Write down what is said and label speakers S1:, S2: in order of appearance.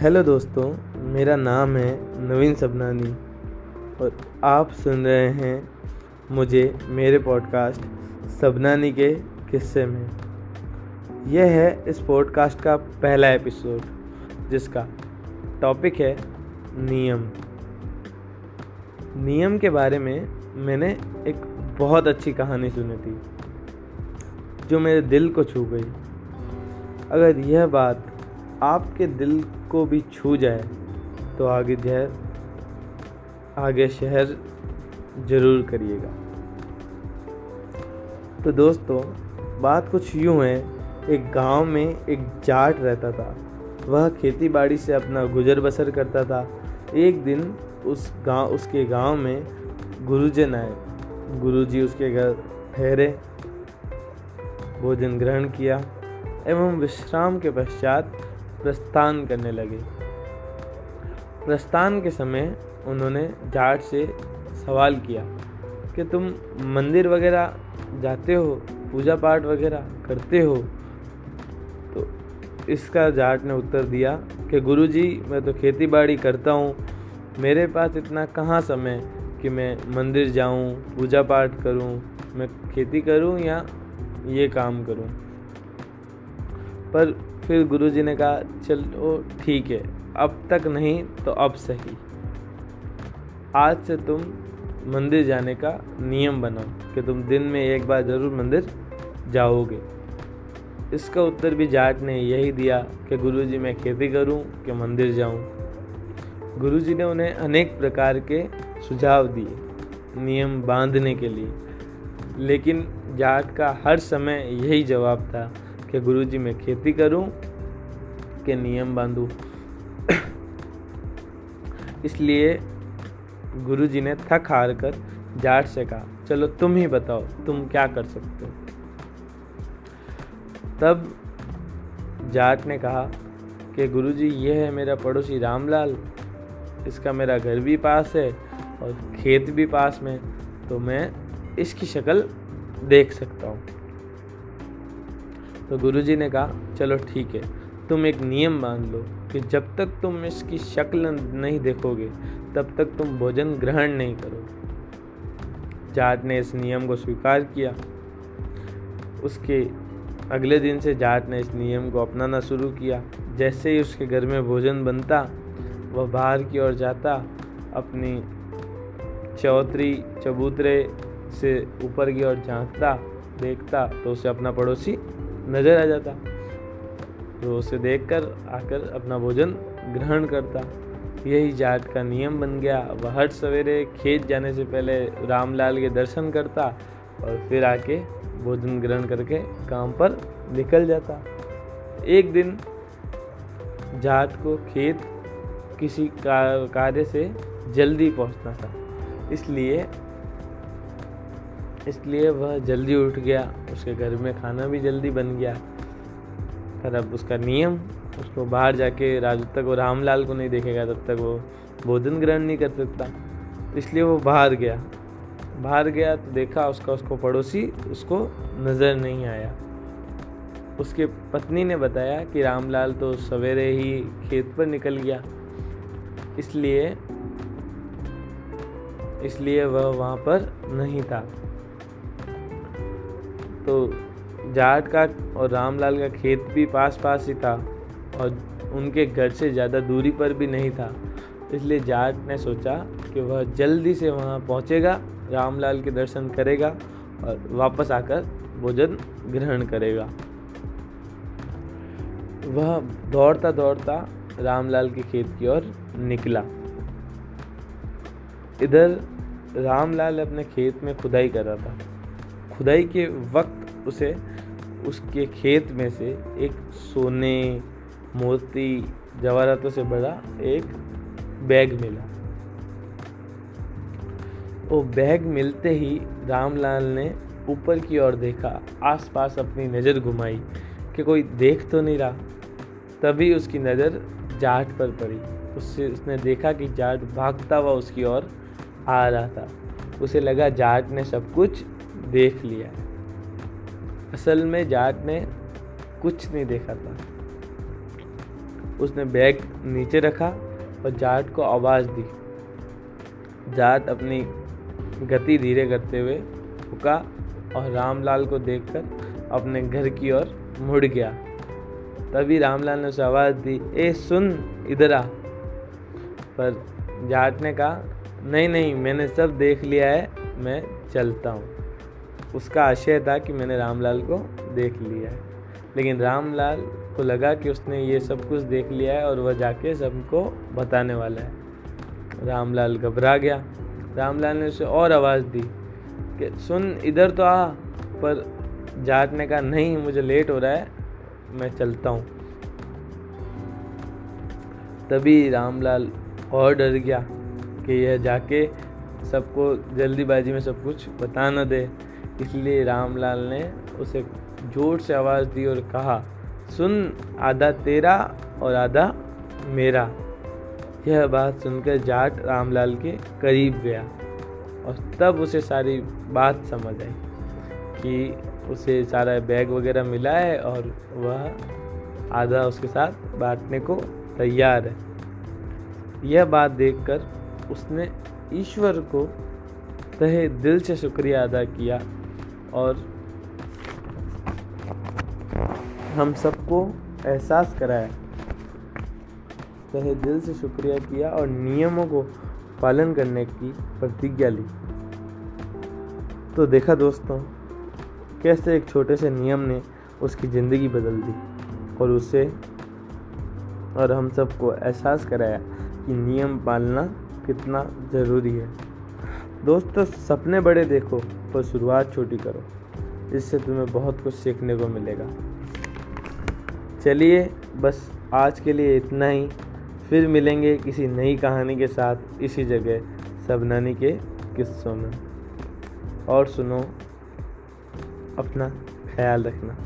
S1: Hello दोस्तों, मेरा नाम है नवीन सबनानी और आप सुन रहे हैं मुझे मेरे पॉडकास्ट सबनानी के किस्से में। यह है इस पॉडकास्ट का पहला एपिसोड जिसका टॉपिक है नियम। नियम के बारे में मैंने एक बहुत अच्छी कहानी सुनी थी, जो मेरे दिल को छू गई। अगर यह बात आपके दिल को भी छू जाए तो आगे जहर, आगे शहर ज़रूर करिएगा। तो दोस्तों, बात कुछ यूँ है, एक गाँव में एक जाट रहता था। वह खेती बाड़ी से अपना गुजर बसर करता था। एक दिन उस गाँव, उसके गाँव में गुरुजन आए। गुरुजी उसके घर ठहरे, भोजन ग्रहण किया, एवं विश्राम के पश्चात प्रस्थान करने लगे। प्रस्थान के समय उन्होंने जाट से सवाल किया कि तुम मंदिर वगैरह जाते हो पूजा पाठ वगैरह करते हो? तो इसका जाट ने उत्तर दिया कि गुरुजी, मैं तो खेती बाड़ी करता हूँ। मेरे पास इतना कहाँ समय कि मैं मंदिर जाऊँ पूजा पाठ करूँ, मैं खेती करूँ या ये काम करूँ? पर फिर गुरुजी ने कहा, चलो ठीक है, अब तक नहीं तो अब सही। आज से तुम मंदिर जाने का नियम बनाओ कि तुम दिन में एक बार ज़रूर मंदिर जाओगे। इसका उत्तर भी जाट ने यही दिया कि गुरुजी, मैं खेती करूँ कि मंदिर जाऊँ। गुरुजी ने उन्हें अनेक प्रकार के सुझाव दिए, नियम बांधने के लिए। लेकिन जाट का हर समय यही जवाब था कि गुरुजी मैं खेती करूँ के नियम बांधूं इसलिए गुरुजी ने थक हार कर जाट से कहा, चलो तुम ही बताओ, तुम क्या कर सकते हो? तब जाट ने कहा कि गुरुजी ये है मेरा पड़ोसी रामलाल। इसका मेरा घर भी पास है और खेत भी पास में तो मैं इसकी शक्ल देख सकता हूँ। तो गुरुजी ने कहा, चलो ठीक है, तुम एक नियम बाँध लो कि जब तक तुम इसकी शक्ल नहीं देखोगे, तब तक तुम भोजन ग्रहण नहीं करो जाट ने इस नियम को स्वीकार किया। उसके अगले दिन से जाट ने इस नियम को अपनाना शुरू किया। जैसे ही उसके घर में भोजन बनता, वह बाहर की ओर जाता, अपनी चौधरी चबूतरे से ऊपर की ओर झांकता, देखता तो उसे अपना पड़ोसी नज़र आ जाता। तो उसे देखकर आकर अपना भोजन ग्रहण करता। यही जाट का नियम बन गया। वह हर सवेरे खेत जाने से पहले रामलाल के दर्शन करता और फिर आके भोजन ग्रहण करके काम पर निकल जाता। एक दिन जाट को खेत किसी कार्य से जल्दी पहुँचना था। इसलिए इसलिए वह जल्दी उठ गया। उसके घर में खाना भी जल्दी बन गया। पर अब उसका नियम, उसको बाहर जाके राजू तक वो रामलाल को नहीं देखेगा तब तक वो भोजन ग्रहण नहीं कर सकता। इसलिए वो बाहर गया। बाहर गया तो देखा उसका, उसको पड़ोसी, उसको नज़र नहीं आया। उसके पत्नी ने बताया कि रामलाल तो सवेरे ही खेत पर निकल गया। इसलिए इसलिए वह वहाँ पर नहीं था। तो जाट का और रामलाल का खेत भी पास पास ही था और उनके घर से ज़्यादा दूरी पर भी नहीं था। इसलिए जाट ने सोचा कि वह जल्दी से वहाँ पहुँचेगा, रामलाल के दर्शन करेगा और वापस आकर भोजन ग्रहण करेगा। वह दौड़ता दौड़ता रामलाल के खेत की ओर निकला। इधर रामलाल अपने खेत में खुदाई कर रहा था। खुदाई के वक्त उसे उसके खेत में से एक सोने मोती जवाहरातों से भरा एक बैग मिला। वो बैग मिलते ही रामलाल ने ऊपर की ओर देखा, आसपास अपनी नज़र घुमाई कि कोई देख तो नहीं रहा। तभी उसकी नज़र जाट पर पड़ी। उससे उसने देखा कि जाट भागता हुआ उसकी ओर आ रहा था। उसे लगा जाट ने सब कुछ देख लिया। है असल में जाट ने कुछ नहीं देखा था। उसने बैग नीचे रखा और जाट को आवाज़ दी। जाट अपनी गति धीरे करते हुए रुका और रामलाल को देखकर अपने घर की ओर मुड़ गया। तभी रामलाल ने उसे आवाज़ दी, ए, सुन, इधर आ। पर जाट ने कहा, नहीं नहीं, मैंने सब देख लिया है, मैं चलता हूँ। उसका आशय था कि मैंने रामलाल को देख लिया है। लेकिन रामलाल को लगा कि उसने ये सब कुछ देख लिया है और वह जाके सबको बताने वाला है। रामलाल घबरा गया। रामलाल ने उसे और आवाज़ दी कि, सुन, इधर तो आ, पर जाट ने कहा नहीं, मुझे लेट हो रहा है, मैं चलता हूँ। तभी रामलाल और डर गया कि यह जाके सबको जल्दीबाजी में सब कुछ बता न दे। इसलिए रामलाल ने उसे ज़ोर से आवाज़ दी और कहा, सुन, आधा तेरा और आधा मेरा। यह बात सुनकर जाट रामलाल के करीब गया और तब उसे सारी बात समझ आई कि उसे सारा बैग वगैरह मिला है और वह आधा उसके साथ बांटने को तैयार है। यह बात देखकर उसने ईश्वर को तहे दिल से शुक्रिया अदा किया और हम सबको एहसास कराया। तहे दिल से शुक्रिया किया और नियमों को पालन करने की प्रतिज्ञा ली। तो देखा दोस्तों, कैसे एक छोटे से नियम ने उसकी ज़िंदगी बदल दी और उसे और हम सबको एहसास कराया कि नियम पालना कितना ज़रूरी है। दोस्तों, सपने बड़े देखो, पर शुरुआत छोटी करो। इससे तुम्हें बहुत कुछ सीखने को मिलेगा। चलिए, बस आज के लिए इतना ही। फिर मिलेंगे किसी नई कहानी के साथ इसी जगह सबनानी के किस्सों में। और सुनो, अपना ख्याल रखना।